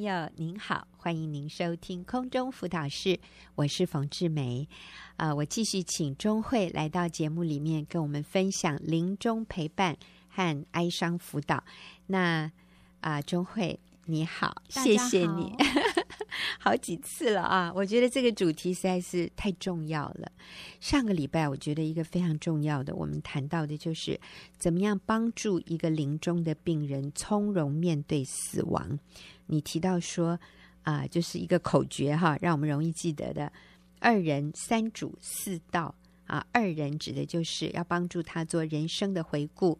朋友您好，欢迎您收听空中辅导室，我是冯志梅。啊、呃，我继续请钟慧来到节目里面，跟我们分享临终陪伴和哀伤辅导。那啊、呃，钟慧你，好谢谢你，好几次了啊！我觉得这个主题实在是太重要了。上个礼拜，我觉得一个非常重要的，我们谈到的就是怎么样帮助一个临终的病人从容面对死亡。你提到说啊、就是一个口诀哈，让我们容易记得的：二人、三主、四道啊。二人指的就是要帮助他做人生的回顾，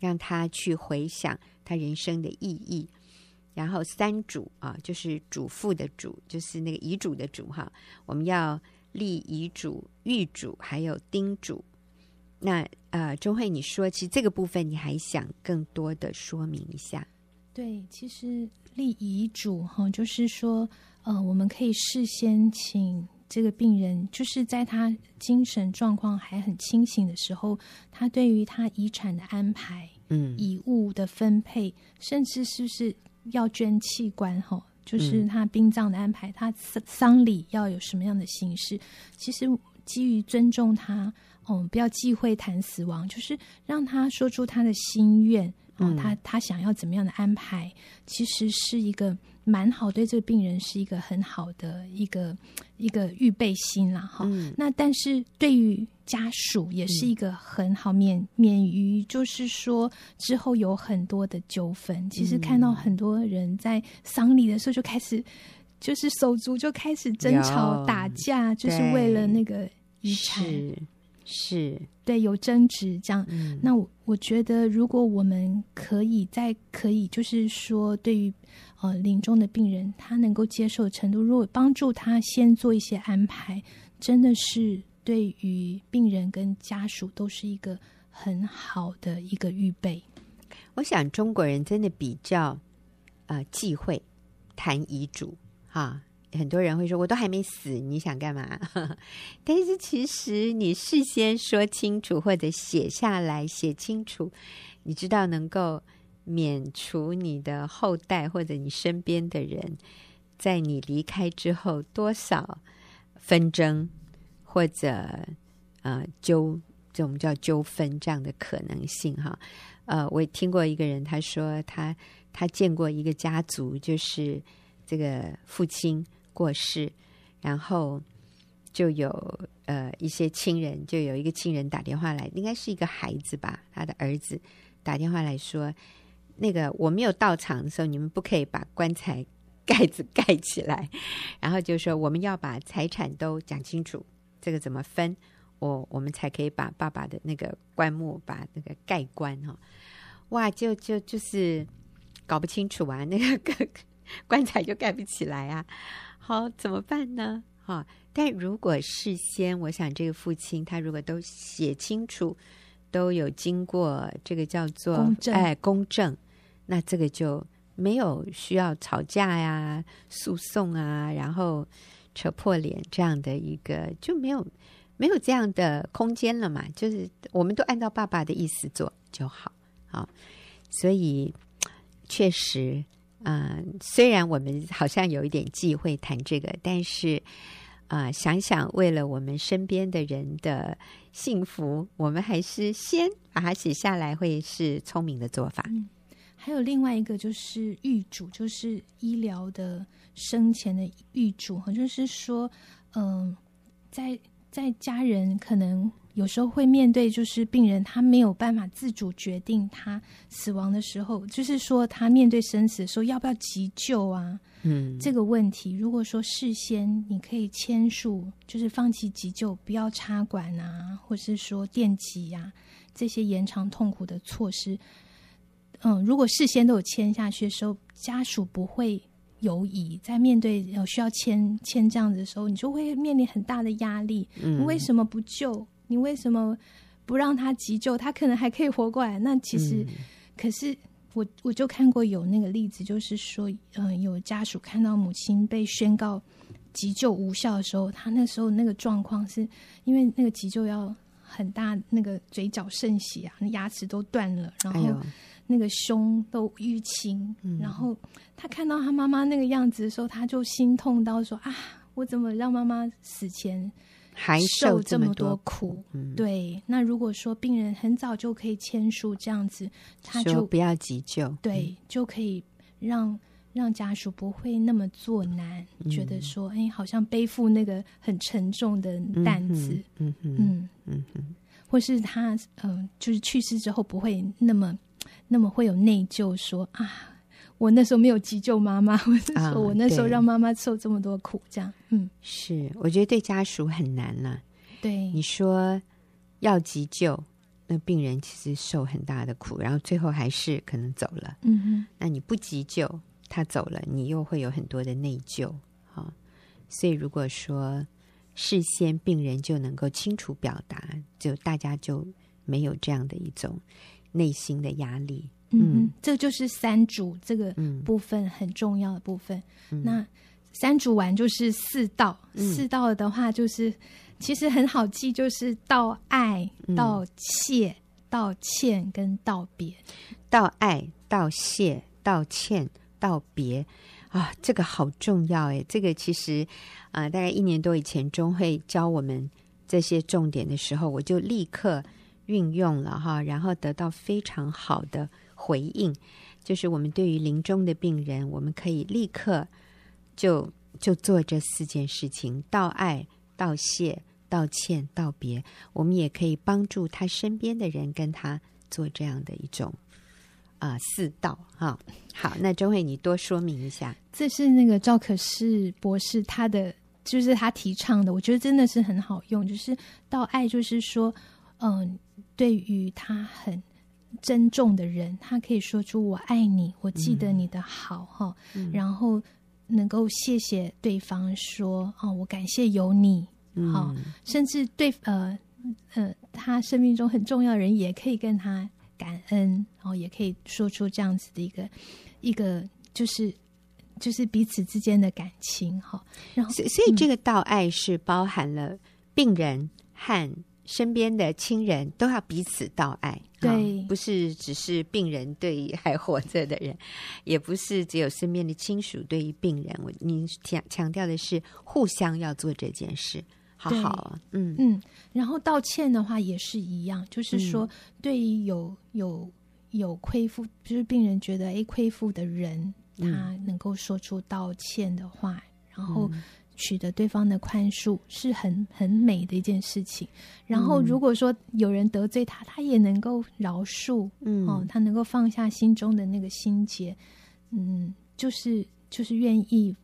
让他去回想他人生的意义。然后三主啊，就是嘱咐的主，就是那个遗嘱的主哈。我们要立遗嘱、预嘱，还有叮嘱。那呃，钟慧，你说其实这个部分你还想更多的说明一下？对，其实立遗嘱哈，就是说，呃，我们可以事先请这个病人，就是在他精神状况还很清醒的时候，他对于他遗产的安排，嗯，遗物的分配，甚至是不是要捐器官哈，就是他殡葬的安排，他丧丧礼要有什么样的形式？其实基于尊重他，嗯，不要忌讳谈死亡，就是让他说出他的心愿。哦，他他想要怎么样的安排，其实是一个蛮好，对这个病人是一个很好的一个一个预备心啦。哈、嗯。那但是对于家属也是一个很好免、嗯、免于就是说之后有很多的纠纷。其实看到很多人在丧礼的时候就开始，就是手足就开始争吵打架，就是为了那个遗产。是对，有争执这样。嗯、那我我觉得，如果我们可以在可以，就是说，对于呃临终的病人，他能够接受的程度，如果帮助他先做一些安排，真的是对于病人跟家属都是一个很好的一个预备。我想中国人真的比较呃忌讳谈遗嘱哈。很多人会说：“我都还没死，你想干嘛？” 但是其实你事先说清楚，或者写下来写清楚，你知道能够免除你的后代或者你身边的人，在你离开之后多少纷争或者呃纠这种叫纠纷这样的可能性哈。呃，我也听过一个人他说他他见过一个家族，就是这个父亲。过世，然后就有呃一些亲人，就有一个亲人打电话来，应该是一个孩子吧，他的儿子打电话来说，那个我没有到场的时候，你们不可以把棺材盖子盖起来，然后就说我们要把财产都讲清楚，这个怎么分，我我们才可以把爸爸的那个棺木把那个盖棺哈、哦，哇，就就就是搞不清楚啊，那个 棺材就盖不起来啊。好，怎么办呢？哈，但如果事先，我想这个父亲他如果都写清楚，都有经过这个叫做公证，哎，公证，那这个就没有需要吵架呀、诉讼啊，然后扯破脸这样的一个就没有没有这样的空间了嘛。就是我们都按照爸爸的意思做就好，好，所以确实。嗯，虽然我们好像有一点忌讳谈这个，但是啊、呃，想想为了我们身边的人的幸福，我们还是先把它写下来，会是聪明的做法。还有另外一个就是预嘱，就是医疗的生前的预嘱哈，就是说，嗯、在在家人可能。有时候会面对，就是病人他没有办法自主决定他死亡的时候，就是说他面对生死的时候要不要急救啊？嗯，这个问题，如果说事先你可以签署，就是放弃急救，不要插管啊，或是说电击呀，这些延长痛苦的措施，嗯，如果事先都有签下去的时候，家属不会犹疑，在面对有需要签签这样子的时候，你就会面临很大的压力。嗯，为什么不救？你为什么不让他急救？他可能还可以活过来。那其实，嗯、可是我我就看过有那个例子，就是说，嗯、呃，有家属看到母亲被宣告急救无效的时候，他那时候那个状况是因为那个急救要很大，那个嘴角渗血啊，那牙齿都断了，然后那个胸都淤青，嗯、然后他看到他妈妈那个样子的时候，他就心痛到说啊，我怎么让妈妈死前还受这么多苦？嗯、对，那如果说病人很早就可以签署这样子，他就不要急救，对，嗯、就可以让。让家属不会那么作难，嗯、觉得说，哎，好像背负那个很沉重的担子，嗯嗯嗯嗯嗯，或是他，嗯、呃，就是去世之后不会那么那么会有内疚说，说啊，我那时候没有急救妈妈，我是说我那时候让妈妈受这么多苦，这样，嗯，是，我觉得对家属很难了。对，你说要急救，那病人其实受很大的苦，然后最后还是可能走了。嗯哼，那你不急救。他走了，你又会有很多的内疚，哈。所以如果说事先病人就能够清楚表达，就大家就没有这样的一种内心的压力。嗯，嗯，这就是三主这个部分很重要的部分。嗯、那三主完就是四道，嗯、四道的话就是其实很好记，就是道爱、道谢、道歉跟道别。道爱、道谢、道歉。道别啊，这个好重要哎！这个其实啊、呃，大概一年多以前，中会教我们这些重点的时候，我就立刻运用了哈，然后得到非常好的回应。就是我们对于临终的病人，我们可以立刻就就做这四件事情：道爱、道谢、道歉、道别。我们也可以帮助他身边的人，跟他做这样的一种。啊、四道哈，好，那钟慧你多说明一下。这是那个赵可士博士他的，就是他提倡的，我觉得真的是很好用。就是道爱，就是说，嗯、对于他很珍重的人，他可以说出“我爱你”，我记得你的好哈，嗯、然后能够谢谢对方说，哦，我感谢有你，好，嗯、甚至对呃呃，他生命中很重要的人也可以跟他。感恩，然后也可以说出这样子的一个一个，就是就是彼此之间的感情哈。然后，所以，所以这个道爱是包含了病人和身边的亲人都要彼此道爱，对，不是只是病人对于还活着的人，也不是只有身边的亲属对于病人。我您强强调的是互相要做这件事。好好啊，嗯嗯，然后道歉的话也是一样，就是说，对于有有有亏负，就是病人觉得哎亏负的人，他能够说出道歉的话，嗯、然后取得对方的宽恕，是很很美的一件事情。然后如果说有人得罪他，他也能够饶恕，嗯，哦，他能够放下心中的那个心结，嗯，就是就是愿意。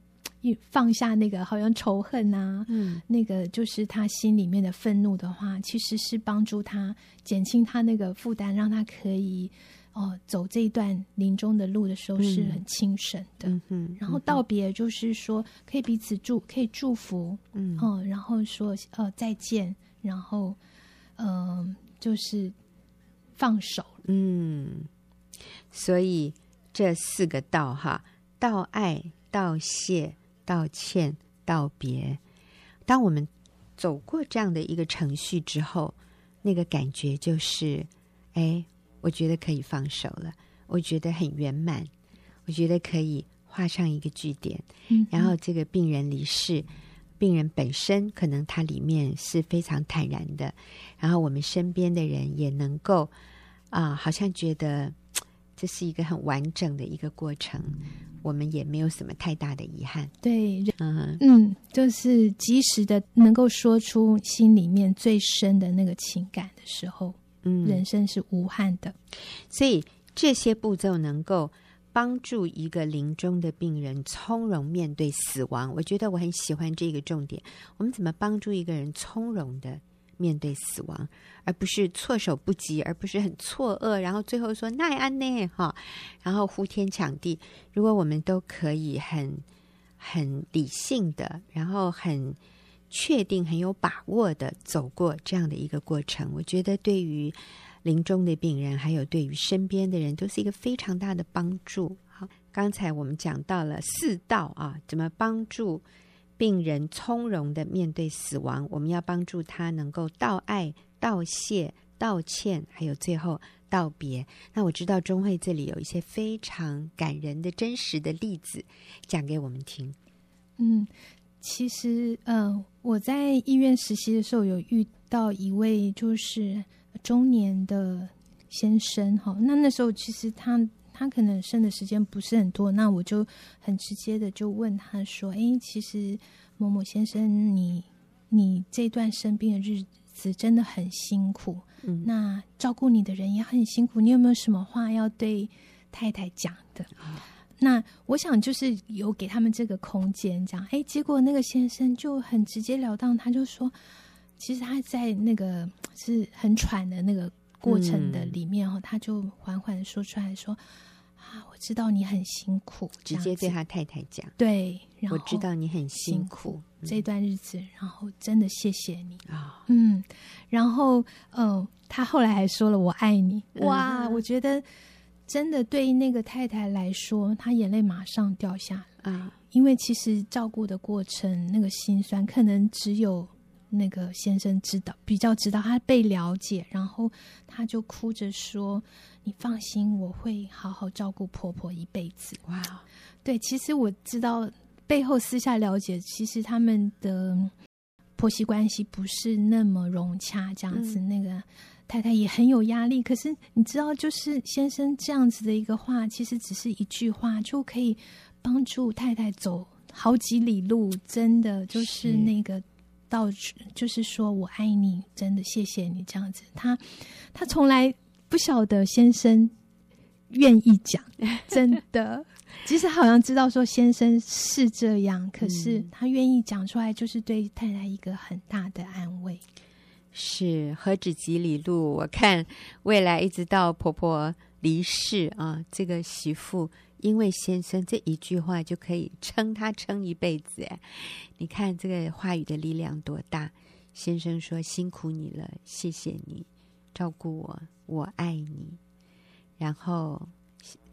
放下那个好像仇恨啊，嗯，那个就是他心里面的愤怒的话，其实是帮助他减轻他那个负担，让他可以哦走这一段临终的路的时候是很轻省的。然后道别就是说可以彼此祝，可以祝福，嗯哦，然后说呃再见，然后嗯、呃、就是放手，嗯，所以这四个道哈，道爱、道谢。道歉、道别。当我们走过这样的一个程序之后，那个感觉就是，哎，我觉得可以放手了，我觉得很圆满，我觉得可以画上一个句点。嗯，然后这个病人离世，病人本身可能他里面是非常坦然的，然后我们身边的人也能够啊，好像觉得 这是一个很完整的一个过程。我们也没有什么太大的遗憾。对，嗯嗯，就是及时的能够说出心里面最深的那个情感的时候，嗯，人生是无憾的。所以这些步骤能够帮助一个临终的病人从容面对死亡。我觉得我很喜欢这个重点。我们怎么帮助一个人从容的面对死亡，而不是措手不及，而不是很错愕，然后最后说奈安呢哈，然后呼天抢地。如果我们都可以很很理性的，然后很确定、很有把握的走过这样的一个过程，我觉得对于临终的病人，还有对于身边的人，都是一个非常大的帮助。好，刚才我们讲到了四道啊，怎么帮助病人从容的面对死亡，我们要帮助他能够道爱、道谢、道歉，还有最后道别。那我知道中慧这里有一些非常感人的真实的例子，讲给我们听。嗯，其实呃，我在医院实习的时候有遇到一位就是中年的先生哈，那那时候其实他他可能剩的时间不是很多，那我就很直接的就问他说：“哎，其实某某先生，你你这段生病的日子真的很辛苦，嗯，那照顾你的人也很辛苦，你有没有什么话要对太太讲的？”嗯那我想就是有给他们这个空间，这样，哎，结果那个先生就很直截了当，他就说，其实他在那个是很喘的那个过程的里面哦，嗯、他就缓缓的说出来说，啊，我知道你很辛苦，直接对他太太讲，对，然后我知道你很辛苦，这段日子，然后真的谢谢你啊，哦、嗯，然后嗯、呃，他后来还说了我爱你，哇，嗯、我觉得。真的，对于那个太太来说，她眼泪马上掉下来啊！因为其实照顾的过程，那个心酸，可能只有那个先生知道，比较知道他被了解，然后他就哭着说：“你放心，我会好好照顾婆婆一辈子。”哇，对，其实我知道背后私下了解，其实他们的婆媳关系不是那么融洽，这样子、嗯、那个。太太也很有压力，可是你知道，就是先生这样子的一个话，其实只是一句话就可以帮助太太走好几里路，真的。就是那个到处就是说我爱你，真的谢谢你。这样子。他他从来不晓得先生愿意讲，真的，其实好像知道说先生是这样，可是他愿意讲出来，就是对太太一个很大的安慰。是何止几里路？我看未来一直到婆婆离世啊，这个媳妇因为先生这一句话就可以撑她撑一辈子哎！你看这个话语的力量多大！先生说辛苦你了，谢谢你照顾我，我爱你。然后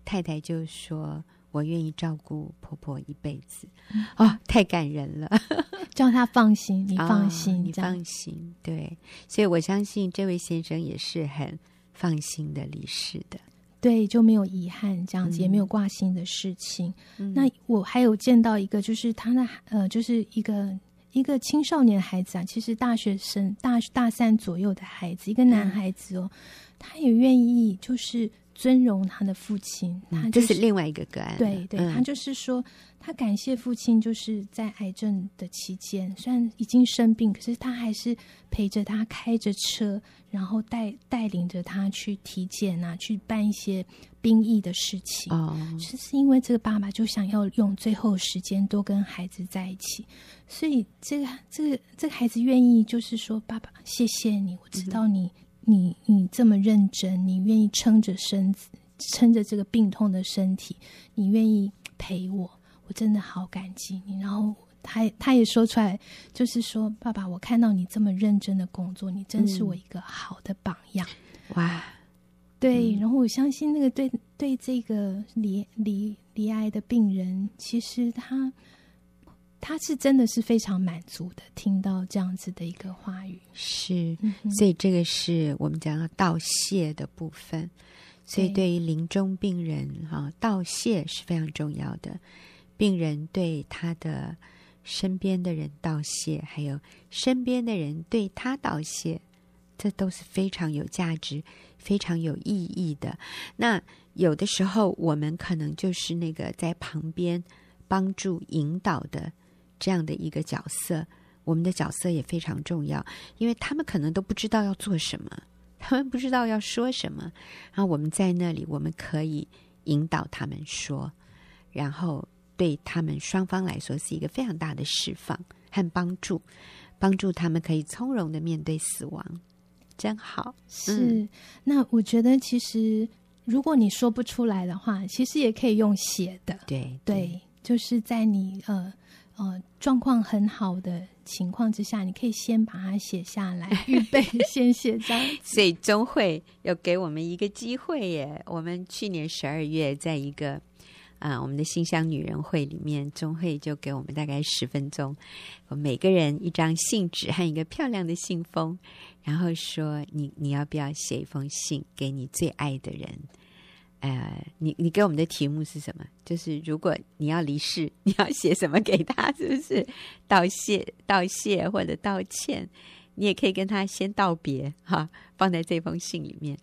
太太就说。我愿意照顾婆婆一辈子，哦，太感人了，叫她放心，你放心，哦、你放心，对，所以我相信这位先生也是很放心的离世的，对，就没有遗憾，这样子、嗯、也没有挂心的事情。嗯、那我还有见到一个，就是他的呃，就是一个一个青少年的孩子啊，其实大学生大大三左右的孩子，一个男孩子哦，嗯、他也愿意就是。尊荣他的父亲，他、就是、这是另外一个个案。对对，嗯、他就是说，他感谢父亲，就是在癌症的期间，虽然已经生病，可是他还是陪着他，开着车，然后带带领着他去体检啊，去办一些兵役的事情。哦，是是因为这个爸爸就想要用最后时间多跟孩子在一起，所以这个这个这个孩子愿意，就是说，爸爸，谢谢你，我知道你。嗯你你这么认真，你愿意撑着身子，撑着这个病痛的身体，你愿意陪我，我真的好感激你。然后他他也说出来，就是说，爸爸，我看到你这么认真的工作，你真是我一个好的榜样。嗯、哇，对，然后我相信那个对对这个离离离癌的病人，其实他。他是真的是非常满足的，听到这样子的一个话语，是，嗯、所以这个是我们讲到道谢的部分。所以对于临终病人哈对，道谢是非常重要的。病人对他的身边的人道谢，还有身边的人对他道谢，这都是非常有价值、非常有意义的。那有的时候我们可能就是那个在旁边帮助引导的。这样的一个角色，我们的角色也非常重要，因为他们可能都不知道要做什么，他们不知道要说什么，然后我们在那里，我们可以引导他们说，然后对他们双方来说是一个非常大的释放和帮助，帮助他们可以从容的面对死亡，真好。是，嗯、那我觉得其实如果你说不出来的话，其实也可以用写的，对对，对，就是在你呃。呃，状况很好的情况之下，你可以先把它写下来，预备先写这样。所以中慧有给我们一个机会耶。我们去年十二月在一个啊，我们的新乡女人会里面，钟慧就给我们大概十分钟，每个人一张信纸和一个漂亮的信封，然后说你你要不要写一封信给你最爱的人？呃，你你给我们的题目是什么？就是如果你要离世，你要写什么给他？是不是道谢、道谢或者道歉？你也可以跟他先道别，哈，放在这封信里面。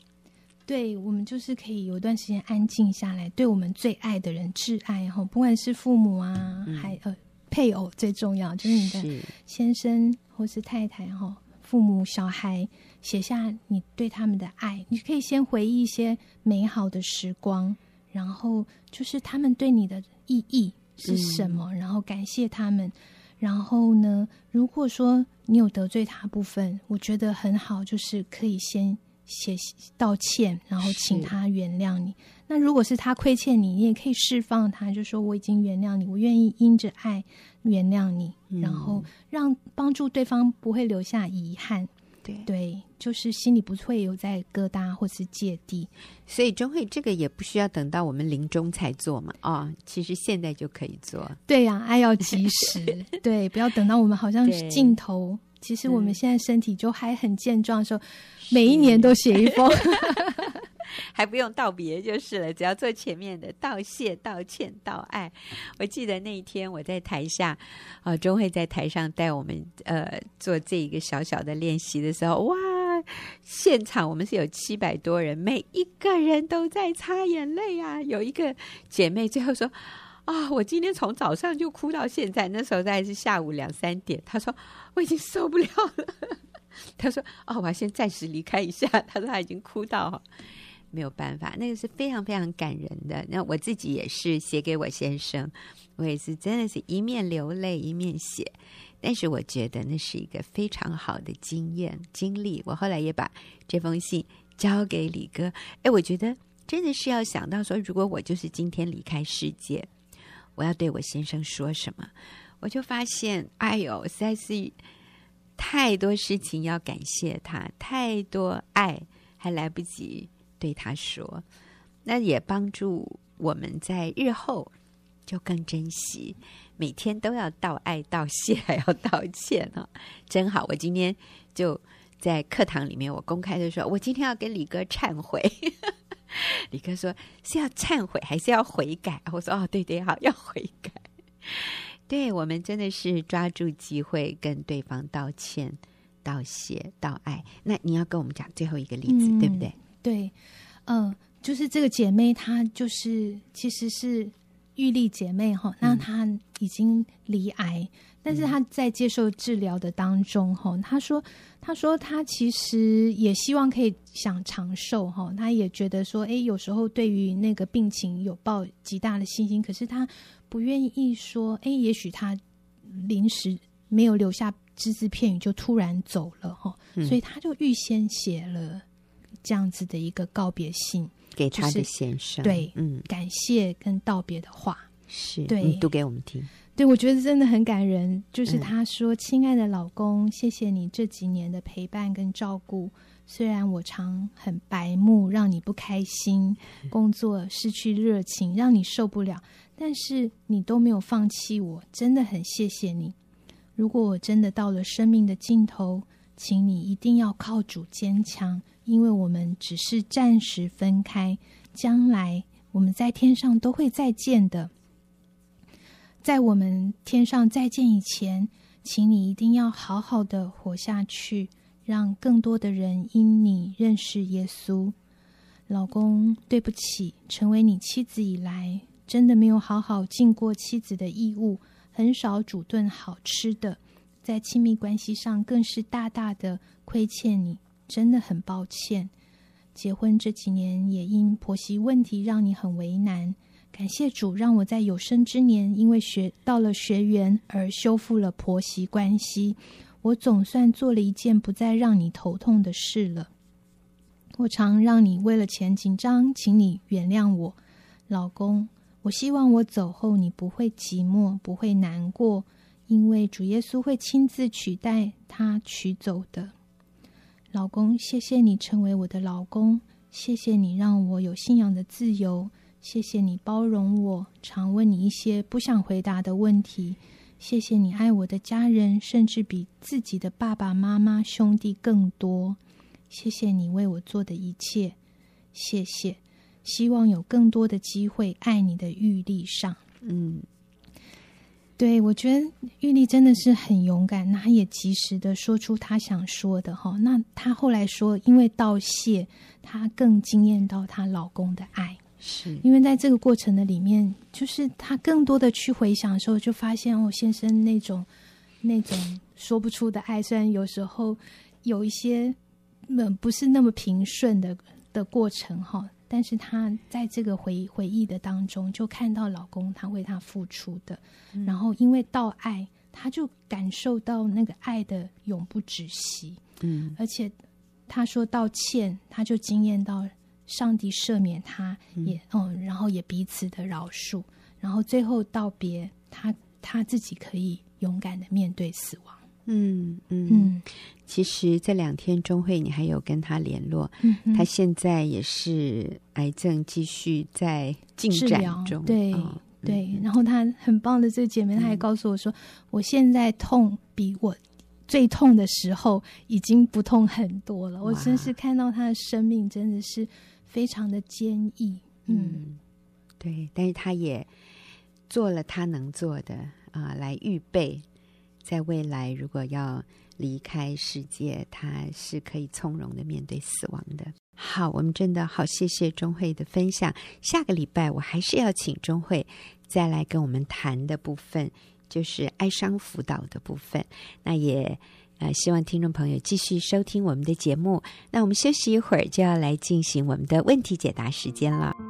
对，我们就是可以有一段时间安静下来，对我们最爱的人挚爱哈，不管是父母啊，嗯、还呃配偶最重要，就是你的先生或是太太哈，父母小孩，写下你对他们的爱，你可以先回忆一些美好的时光，然后就是他们对你的意义是什么，嗯、然后感谢他们。然后呢，如果说你有得罪他部分，我觉得很好，就是可以先。写道歉，然后请他原谅你。那如果是他亏欠你，你也可以释放他，就说我已经原谅你，我愿意因着爱原谅你，嗯、然后让帮助对方不会留下遗憾。对对，就是心里不会有在疙瘩或是芥蒂。所以钟慧这个也不需要等到我们临终才做嘛？啊、哦，其实现在就可以做。对呀、啊，爱要及时，对，不要等到我们好像是尽头。其实我们现在身体就还很健壮的时候，每一年都写一封，还不用道别就是了，只要做前面的道谢、道歉、道爱。我记得那一天我在台下，啊、钟，慧在台上带我们呃做这一个小小的练习的时候，哇，现场我们是有七百多人，每一个人都在擦眼泪啊。有一个姐妹最后说。啊、我今天从早上就哭到现在，那时候大概是下午两三点。他说我已经受不了了。他说：“哦，我要先暂时离开一下。”他说他已经哭到没有办法，那个是非常非常感人的。那我自己也是写给我先生，我也是真的是一面流泪一面写。但是我觉得那是一个非常好的经验经历。我后来也把这封信交给李哥。哎，我觉得真的是要想到说，如果我就是今天离开世界。我要对我先生说什么？我就发现，哎呦，实在是太多事情要感谢他，太多爱还来不及对他说，那也帮助我们在日后就更珍惜，每天都要道爱、道谢，还要道歉哦，真好！我今天就在课堂里面，我公开的说，我今天要跟李哥忏悔。李哥说：“是要忏悔还是要悔改？”我说：“哦，对对，好，要悔改。对”对我们真的是抓住机会跟对方道歉、道谢、道爱。那你要跟我们讲最后一个例子，嗯、对不对？对，嗯、呃，就是这个姐妹，她就是其实是玉丽姐妹哈，那她已经离癌。但是她在接受治疗的当中，哈，她说，她说她其实也希望可以想长寿，哈，她也觉得说，哎，有时候对于那个病情有抱极大的信心，可是她不愿意说，哎，也许她临时没有留下只字片语就突然走了，哈，所以他就预先写了这样子的一个告别信给他的先生，对，嗯，感谢跟道别的话，是，对，你读给我们听。对，我觉得真的很感人。就是他说：“嗯、亲爱的老公，谢谢你这几年的陪伴跟照顾。虽然我常很白目，让你不开心，工作失去热情，让你受不了，但是你都没有放弃我，真的很谢谢你。如果我真的到了生命的尽头，请你一定要靠主坚强，因为我们只是暂时分开，将来我们在天上都会再见的。”在我们天上再见以前，请你一定要好好的活下去，让更多的人因你认识耶稣。老公，对不起，成为你妻子以来，真的没有好好尽过妻子的义务，很少煮顿好吃的，在亲密关系上更是大大的亏欠你，真的很抱歉。结婚这几年，也因婆媳问题让你很为难。感谢主，让我在有生之年，因为学到了学缘而修复了婆媳关系。我总算做了一件不再让你头痛的事了。我常让你为了钱紧张，请你原谅我，老公。我希望我走后你不会寂寞，不会难过，因为主耶稣会亲自取代他取走的。老公，谢谢你成为我的老公，谢谢你让我有信仰的自由。谢谢你包容我，常问你一些不想回答的问题。谢谢你爱我的家人，甚至比自己的爸爸妈妈、兄弟更多。谢谢你为我做的一切，谢谢。希望有更多的机会爱你的玉丽上。嗯，对，我觉得玉丽真的是很勇敢，那她也及时的说出她想说的哈。那她后来说，因为道谢，她更惊艳到她老公的爱。是因为在这个过程的里面，就是她更多的去回想的时候，就发现哦，先生那种那种说不出的爱，虽然有时候有一些嗯不是那么平顺的的过程哈。但是她在这个回回忆的当中，就看到老公他为她付出的，嗯、然后因为到爱，她就感受到那个爱的永不止息。嗯，而且她说道歉，她就惊艳到上帝赦免她，也嗯、哦，然后也彼此的饶恕，然后最后道别，她她自己可以勇敢的面对死亡。嗯嗯，嗯，其实这两天钟慧你还有跟他联络，嗯哼，他现在也是癌症继续在进展中，对、哦、对。然后他很棒的这个姐妹，她还告诉我说，嗯、我现在痛比我最痛的时候已经不痛很多了。我真是看到他的生命真的是非常的坚毅，嗯，嗯对。但是他也做了他能做的啊、呃，来预备。在未来，如果要离开世界，他是可以从容的面对死亡的。好，我们真的好谢谢钟慧的分享。下个礼拜我还是要请钟慧再来跟我们谈的部分，就是哀伤辅导的部分。那也呃，希望听众朋友继续收听我们的节目。那我们休息一会儿，就要来进行我们的问题解答时间了。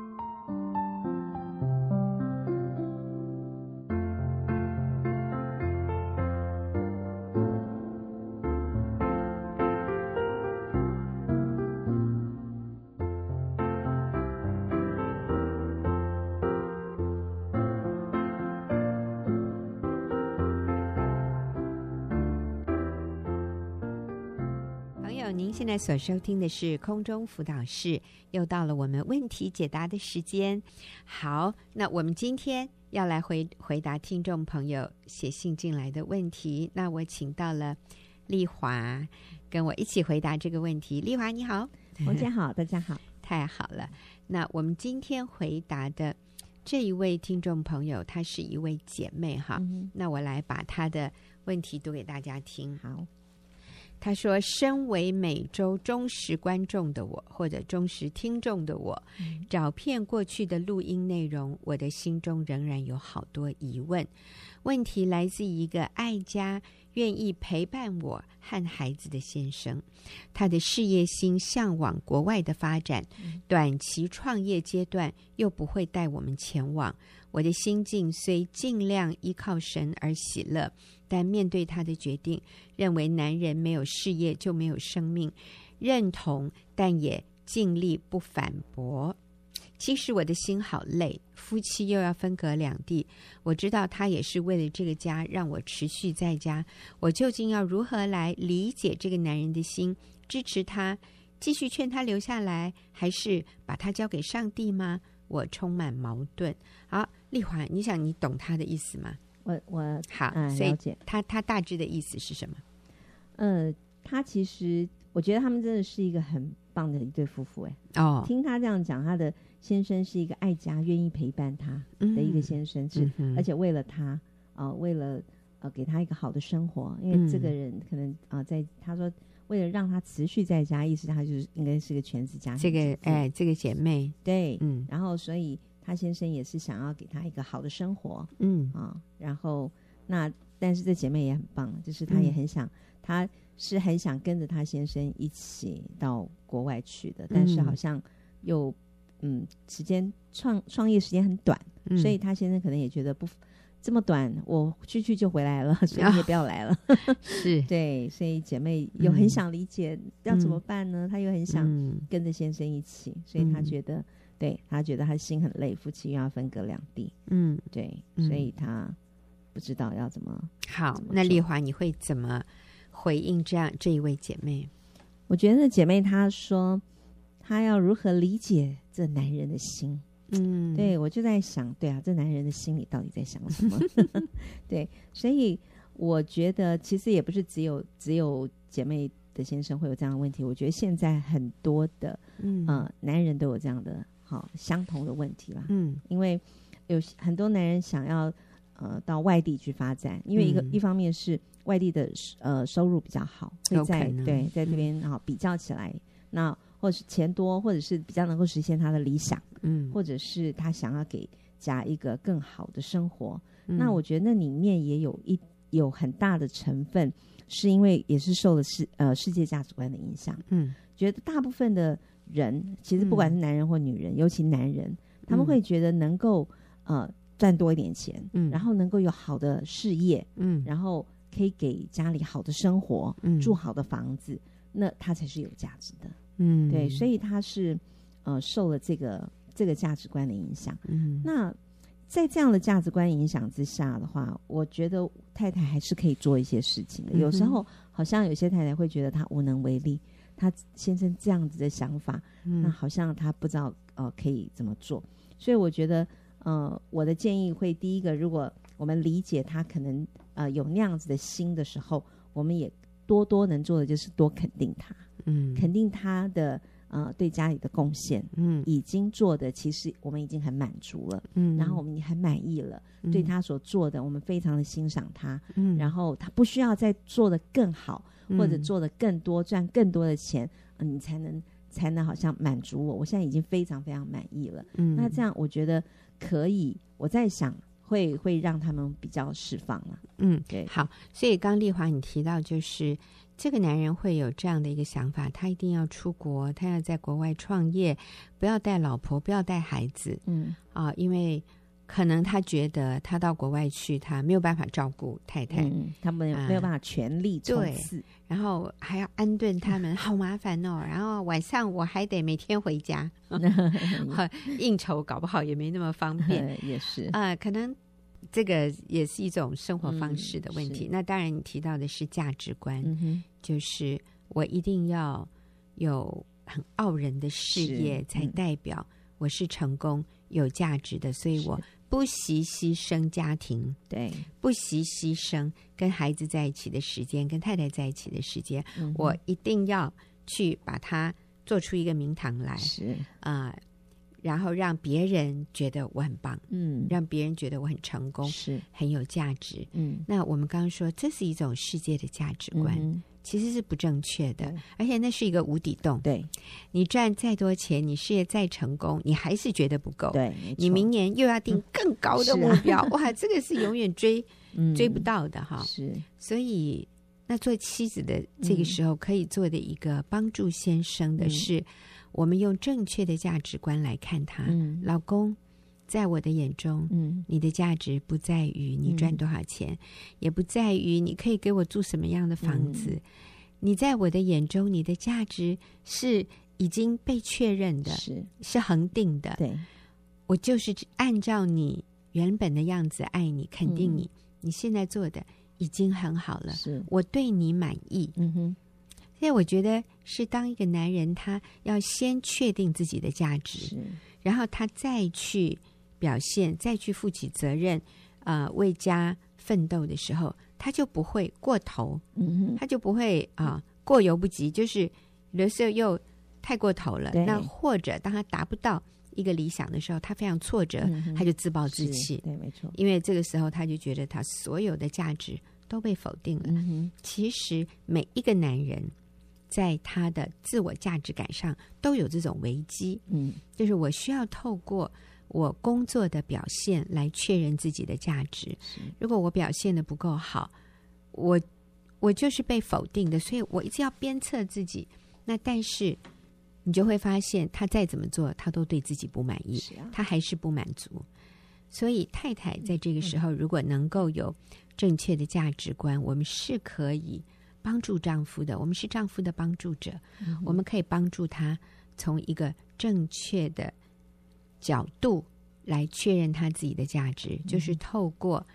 在所收听的是空中辅导室，又到了我们问题解答的时间。好，那我们今天要来回回答听众朋友写信进来的问题。那我请到了丽华跟我一起回答这个问题。丽华你好，王姐好，大家好，太好了。那我们今天回答的这一位听众朋友，她是一位姐妹哈。嗯、那我来把她的问题读给大家听。好。他说：“身为每周忠实观众的我，或者忠实听众的我，找遍过去的录音内容，我的心中仍然有好多疑问。问题来自一个爱家、愿意陪伴我和孩子的先生，他的事业心向往国外的发展，短期创业阶段又不会带我们前往。我的心境虽尽量依靠神而喜乐。”但面对他的决定，认为男人没有事业就没有生命，认同，但也尽力不反驳。其实我的心好累，夫妻又要分隔两地。我知道他也是为了这个家让我持续在家。我究竟要如何来理解这个男人的心，支持他，继续劝他留下来，还是把他交给上帝吗？我充满矛盾。好，丽华，你想你懂他的意思吗？我我好，嗯，了解他他大致的意思是什么？呃，他其实我觉得他们真的是一个很棒的一对夫妇哎。哦，听他这样讲，他的先生是一个爱家、愿意陪伴他的一个先生，嗯、是、嗯、而且为了他啊、呃，为了呃给他一个好的生活，因为这个人可能啊、呃，在他说为了让他持续在家，意思他就是应该是个全职家庭。这个哎，这个姐妹。对，嗯，然后所以。他先生也是想要给他一个好的生活，嗯。啊，然后那但是这姐妹也很棒，就是她也很想，她、嗯、是很想跟着她先生一起到国外去的，但是好像又嗯时间创创业时间很短，嗯、所以他先生可能也觉得不这么短，我去去就回来了，所以 你也不要来了，哦、是 对，所以姐妹又很想理解、嗯、要怎么办呢？她又很想跟着先生一起，嗯、所以她觉得。对，她觉得她心很累，夫妻又要分隔两地。嗯，对，嗯、所以她不知道要怎么。好，那丽华，你会怎么回应这样这一位姐妹？我觉得姐妹她说，她要如何理解这男人的心？嗯，对我就在想，对啊，这男人的心里到底在想什么？对，所以我觉得其实也不是只有只有姐妹的先生会有这样的问题，我觉得现在很多的嗯、呃、男人都有这样的好相同的问题啦。嗯，因为有很多男人想要呃到外地去发展，因为一个、嗯、一方面是外地的呃收入比较好，会在对在这边啊比较起来，那或者是钱多，或者是比较能够实现他的理想，嗯，或者是他想要给家一个更好的生活，嗯、那我觉得那里面也有一有很大的成分，是因为也是受了世呃世界价值观的影响，嗯，觉得大部分的人其实不管是男人或女人，嗯、尤其男人，他们会觉得能够呃赚多一点钱，嗯，然后能够有好的事业，嗯，然后可以给家里好的生活，嗯，住好的房子，那他才是有价值的。嗯，对，所以他是呃受了这个这个价值观的影响。嗯，那在这样的价值观影响之下的话，我觉得太太还是可以做一些事情的。嗯、有时候好像有些太太会觉得她无能为力，她先生这样子的想法，嗯、那好像她不知道呃可以怎么做。所以我觉得呃我的建议会第一个，如果我们理解他可能呃有那样子的心的时候，我们也多多能做的就是多肯定他。嗯，肯定他的呃对家里的贡献，嗯，已经做的其实我们已经很满足了，嗯，然后我们也很满意了，嗯、对他所做的我们非常的欣赏他，嗯，然后他不需要再做的更好，嗯、或者做的更多赚更多的钱，嗯、你才能才能好像满足我，我现在已经非常非常满意了，嗯，那这样我觉得可以，我在想会会让他们比较释放了，嗯，对，好，所以刚丽华你提到就是。这个男人会有这样的一个想法，他一定要出国，他要在国外创业，不要带老婆，不要带孩子，嗯啊，因为可能他觉得他到国外去，他没有办法照顾太太，嗯、他没有、啊、没有办法全力冲刺，然后还要安顿他们，好麻烦哦。然后晚上我还得每天回家，应酬搞不好也没那么方便，也是啊，可能。这个也是一种生活方式的问题。嗯、那当然，你提到的是价值观，嗯、就是我一定要有很傲人的事业，才代表我是成功、有价值的。所以我不惜牺牲家庭，对，不惜牺牲跟孩子在一起的时间，跟太太在一起的时间，嗯、我一定要去把它做出一个名堂来。是啊。呃然后让别人觉得我很棒，嗯，让别人觉得我很成功，是很有价值，嗯。那我们刚刚说这是一种世界的价值观，嗯、其实是不正确的，而且那是一个无底洞。对，你赚再多钱，你事业再成功，你还是觉得不够。对，你明年又要定 更高的目标，嗯啊、哇，这个是永远追、嗯、追不到的哈。是，所以那做妻子的这个时候可以做的一个帮助先生的是。嗯我们用正确的价值观来看他，嗯、老公，在我的眼中，嗯、你的价值不在于你赚多少钱，嗯、也不在于你可以给我住什么样的房子。嗯、你在我的眼中，你的价值是已经被确认的，是是恒定的。对，我就是按照你原本的样子爱你，肯定你。嗯、你现在做的已经很好了，是我对你满意。嗯哼。所以我觉得是当一个男人，他要先确定自己的价值，是然后他再去表现，再去负起责任，呃，为家奋斗的时候，他就不会过头，嗯、哼他就不会啊、呃、过犹不及，就是有的时候又太过头了。那或者当他达不到一个理想的时候，他非常挫折，嗯、他就自暴自弃。对，没错。因为这个时候他就觉得他所有的价值都被否定了。嗯、其实每一个男人。在他的自我价值感上都有这种危机，嗯，就是我需要透过我工作的表现来确认自己的价值。是如果我表现的不够好，我我就是被否定的，所以我一直要鞭策自己。那但是你就会发现，他再怎么做，他都对自己不满意，啊、他还是不满足。所以太太在这个时候，如果能够有正确的价值观，嗯、我们是可以。帮助丈夫的，我们是丈夫的帮助者，嗯、我们可以帮助他从一个正确的角度来确认他自己的价值，嗯、就是透过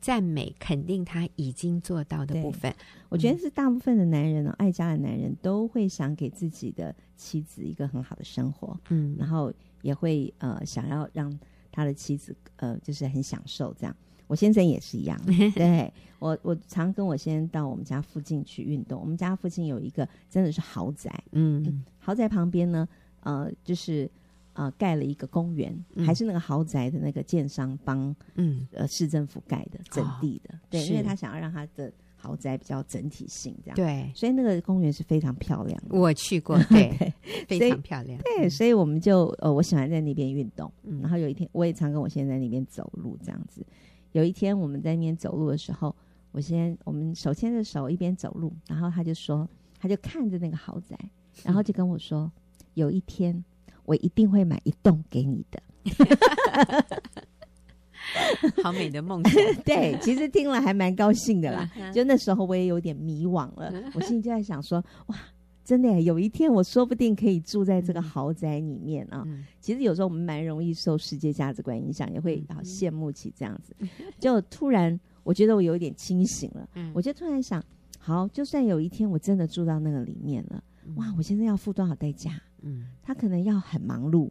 赞美、肯定他已经做到的部分。我觉得是大部分的男人呢，爱家的男人都会想给自己的妻子一个很好的生活，嗯，然后也会呃想要让他的妻子呃就是很享受这样。我先生也是一样，对，我我常跟我先生到我们家附近去运动。我们家附近有一个真的是豪宅，嗯，嗯，豪宅旁边呢，呃，就是呃盖了一个公园，嗯，还是那个豪宅的那个建商帮，嗯，呃市政府盖的整地的，哦，对，因为他想要让他的豪宅比较整体性这样，对，所以那个公园是非常漂亮的。我去过，对，对非常漂亮。对，所以我们就呃，我喜欢在那边运动，嗯，然后有一天我也常跟我先生在那边走路这样子。有一天我们在那边走路的时候，我先我们手牵着手一边走路，然后他就说，他就看着那个豪宅，然后就跟我说，有一天我一定会买一栋给你的。好美的梦想，对，其实听了还蛮高兴的啦。就那时候我也有点迷惘了，我心里就在想说，哇。真的，有一天我说不定可以住在这个豪宅里面啊！嗯、其实有时候我们蛮容易受世界价值观影响，也会好羡慕起这样子。嗯、就突然，我觉得我有一点清醒了。嗯、我就突然想，好，就算有一天我真的住到那个里面了，嗯、哇！我现在要付多少代价？嗯，他可能要很忙碌，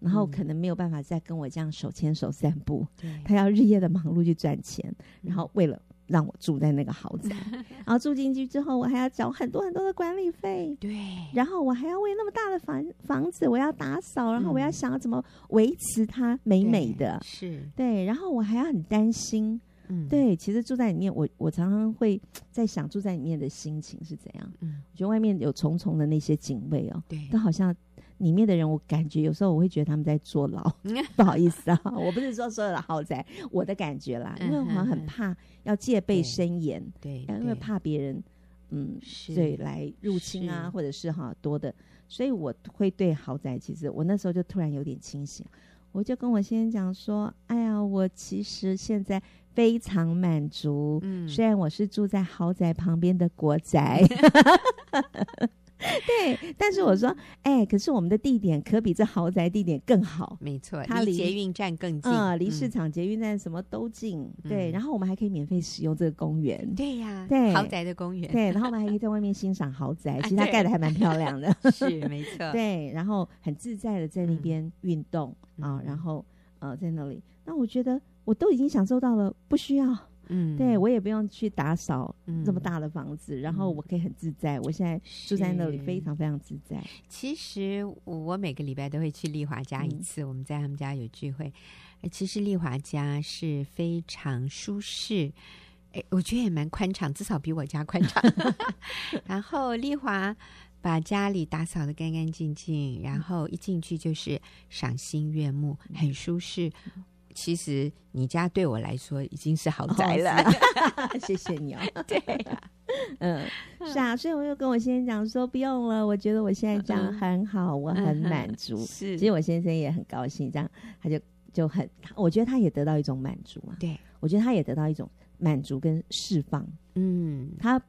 然后可能没有办法再跟我这样手牵手散步。对，他要日夜的忙碌去赚钱，然后为了。让我住在那个豪宅，然后住进去之后，我还要缴很多很多的管理费。对，然后我还要为那么大的房房子，我要打扫，然后我要想要怎么维持它美美的。是，对，然后我还要很担心。嗯，对，其实住在里面，我我常常会在想住在里面的心情是怎样。嗯，我觉得外面有重重的那些警卫哦，对，都好像。里面的人，我感觉有时候我会觉得他们在坐牢，不好意思啊，我不是说所有的豪宅，我的感觉啦，因为我好像很怕要戒备森严，对，因为怕别人，嗯，对，来入侵啊，或者是哈多的，所以我会对豪宅，其实我那时候就突然有点清醒，我就跟我先生讲说，哎呀，我其实现在非常满足，嗯，虽然我是住在豪宅旁边的国宅。对，但是我说，哎、欸，可是我们的地点可比这豪宅地点更好，没错，它离捷运站更近，啊、嗯，离市场、捷运站什么都近。嗯、对，然后我们还可以免费使用这个公园。对呀，对，豪宅的公园。对，然后我们还可以在外面欣赏豪宅，其实它盖的还蛮漂亮的。是，没 错。对，然后很自在的在那边运动、嗯、啊，然后呃，在那里，那我觉得我都已经享受到了，不需要。嗯，对，我也不用去打扫这么大的房子，嗯、然后我可以很自在。嗯、我现在住在那里，非常非常自在。其实我每个礼拜都会去丽华家一次，嗯、我们在他们家有聚会。其实丽华家是非常舒适，哎，我觉得也蛮宽敞，至少比我家宽敞。然后丽华把家里打扫得干干净净，然后一进去就是赏心悦目，很舒适。其实你家对我来说已经是豪宅了，哦啊、谢谢你哦。对、啊，嗯，是啊，所以我又跟我先生讲说不用了，我觉得我现在这样很好，嗯、我很满足。是，其实我先生也很高兴，这样他就就很，我觉得他也得到一种满足啊。对，我觉得他也得到一种满足跟释放。嗯，他。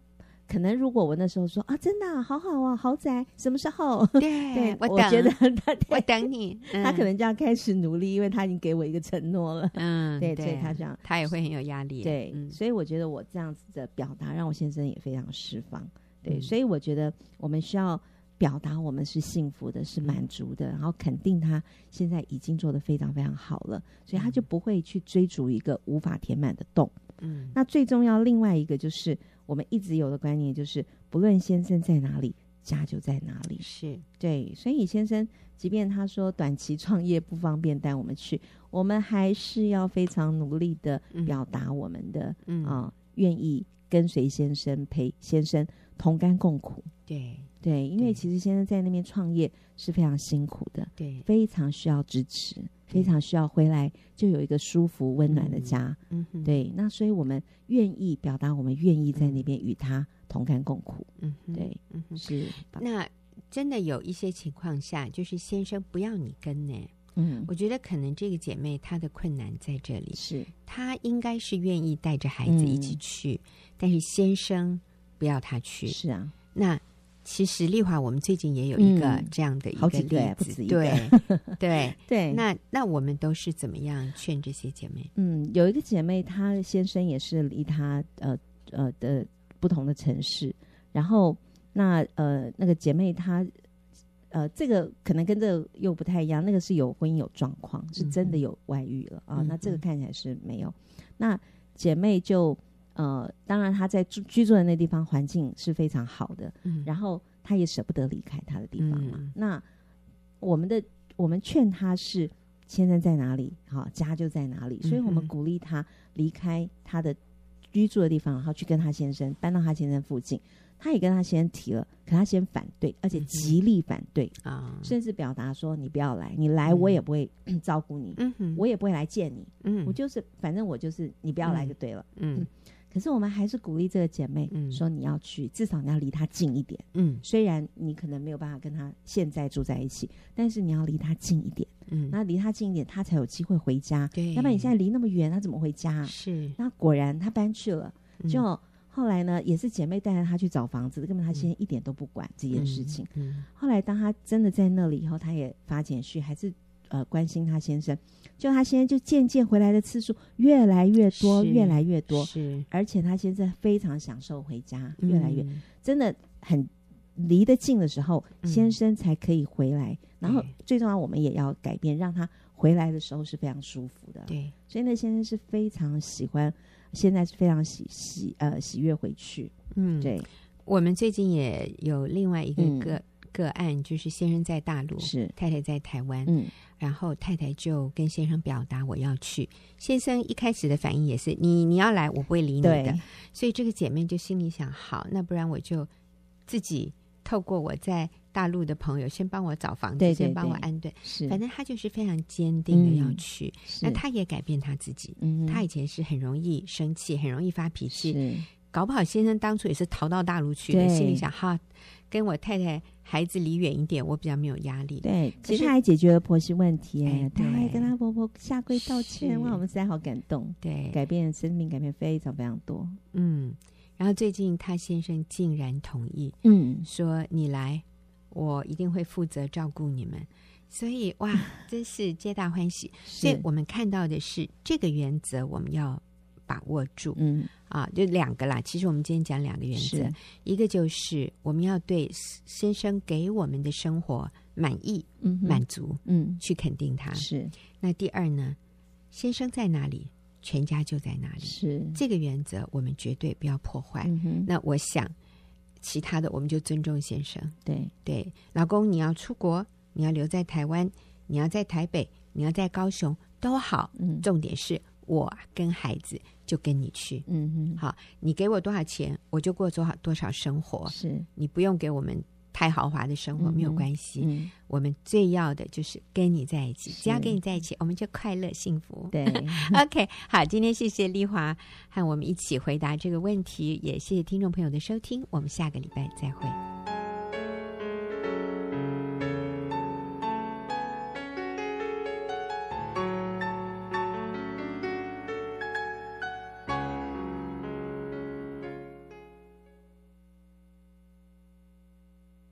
可能如果我那时候说啊，真的、啊、好好啊，豪宅什么时候？对，对我，我觉得他我等你，嗯、他可能就要开始努力，因为他已经给我一个承诺了。嗯，对，对所以他这样，他也会很有压力。对，嗯、所以我觉得我这样子的表达，让我先生也非常释放。对，嗯、所以我觉得我们需要表达我们是幸福的，是满足的，嗯、然后肯定他现在已经做得非常非常好了，所以他就不会去追逐一个无法填满的洞。嗯，那最重要另外一个就是。我们一直有的观念就是，不论先生在哪里，家就在哪里。是对，所以先生即便他说短期创业不方便带我们去，我们还是要非常努力的表达我们的、嗯、啊，愿意跟随先生，陪先生同甘共苦。对对，因为其实先生在那边创业是非常辛苦的，对，非常需要支持。非常需要回来，就有一个舒服温暖的家。嗯，嗯对。那所以我们愿意表达，我们愿意在那边与他同甘共苦。嗯哼，对，嗯哼是。那真的有一些情况下，就是先生不要你跟呢。嗯，我觉得可能这个姐妹她的困难在这里，是她应该是愿意带着孩子一起去，嗯、但是先生不要她去。是啊，那其实丽华，我们最近也有一个这样的一个例子，对 对对。那那我们都是怎么样劝这些姐妹？嗯，有一个姐妹，她先生也是离她呃呃的不同的城市，然后那呃那个姐妹她。呃，这个可能跟这个又不太一样，那个是有婚姻有状况，是真的有外遇了、嗯、啊。那这个看起来是没有。那姐妹就呃，当然他在住居住的那地方环境是非常好的，嗯、然后他也舍不得离开他的地方嘛。嗯、那我们的我们劝他是先生在哪里，好、啊、家就在哪里，所以我们鼓励他离开他的居住的地方，然后去跟他先生搬到他先生附近。他也跟他先提了，可他先反对，而且极力反对啊、嗯，甚至表达说：“你不要来，你来我也不会、嗯、照顾你、嗯，我也不会来见你，嗯，我就是反正我就是你不要来就对了，嗯。嗯”可是我们还是鼓励这个姐妹嗯说：“你要去，至少你要离她近一点。”嗯，虽然你可能没有办法跟她现在住在一起，但是你要离她近一点。嗯，那离她近一点，她才有机会回家。对，要不然你现在离那么远，她怎么回家？是。那果然她搬去了，就。嗯后来呢，也是姐妹带着他去找房子，根本他先一点都不管这件事情。嗯嗯、后来当他真的在那里以后，他也发简讯，还是呃关心他先生。就他先生就渐渐回来的次数越来越多，越来越多。是，而且他先生非常享受回家，越来越、嗯、真的很离得近的时候，先生才可以回来。嗯、然后最重要，我们也要改变，让他回来的时候是非常舒服的。对，所以那先生是非常喜欢。现在是非常喜喜呃喜悦回去，嗯，对。我们最近也有另外一个个、嗯、个案，就是先生在大陆，是太太在台湾，嗯，然后太太就跟先生表达我要去，先生一开始的反应也是你你要来，我不会理你的，所以这个姐妹就心里想，好，那不然我就自己透过我在。大陆的朋友先帮我找房子，对对对，先帮我安顿。是，反正他就是非常坚定的要去。嗯、那他也改变他自己。嗯，他以前是很容易生气，很容易发脾气。搞不好先生当初也是逃到大陆去的，心里想哈，跟我太太孩子离远一点，我比较没有压力。对，其实他还解决了婆媳问题，哎，他还跟他婆婆下跪道歉，哇，我们实在好感动。对，改变生命，改变非常非常多。嗯，然后最近他先生竟然同意，嗯，说你来。我一定会负责照顾你们，所以哇，真是皆大欢喜。所以我们看到的是这个原则，我们要把握住。嗯，啊，就两个啦。其实我们今天讲两个原则，一个就是我们要对先生给我们的生活满意、嗯、满足，嗯，去肯定他。是。那第二呢，先生在哪里，全家就在哪里。是。这个原则，我们绝对不要破坏。嗯、那我想。其他的我们就尊重先生，对对，老公你要出国，你要留在台湾，你要在台北，你要在高雄都好，嗯，重点是我跟孩子就跟你去，嗯嗯，好，你给我多少钱，我就过多少多少生活，是你不用给我们。太豪华的生活没有关系，我们最要的就是跟你在一起。只要跟你在一起，我们就快乐幸福。对，OK，好，今天谢谢丽华和我们一起回答这个问题，也谢谢听众朋友的收听，我们下个礼拜再会。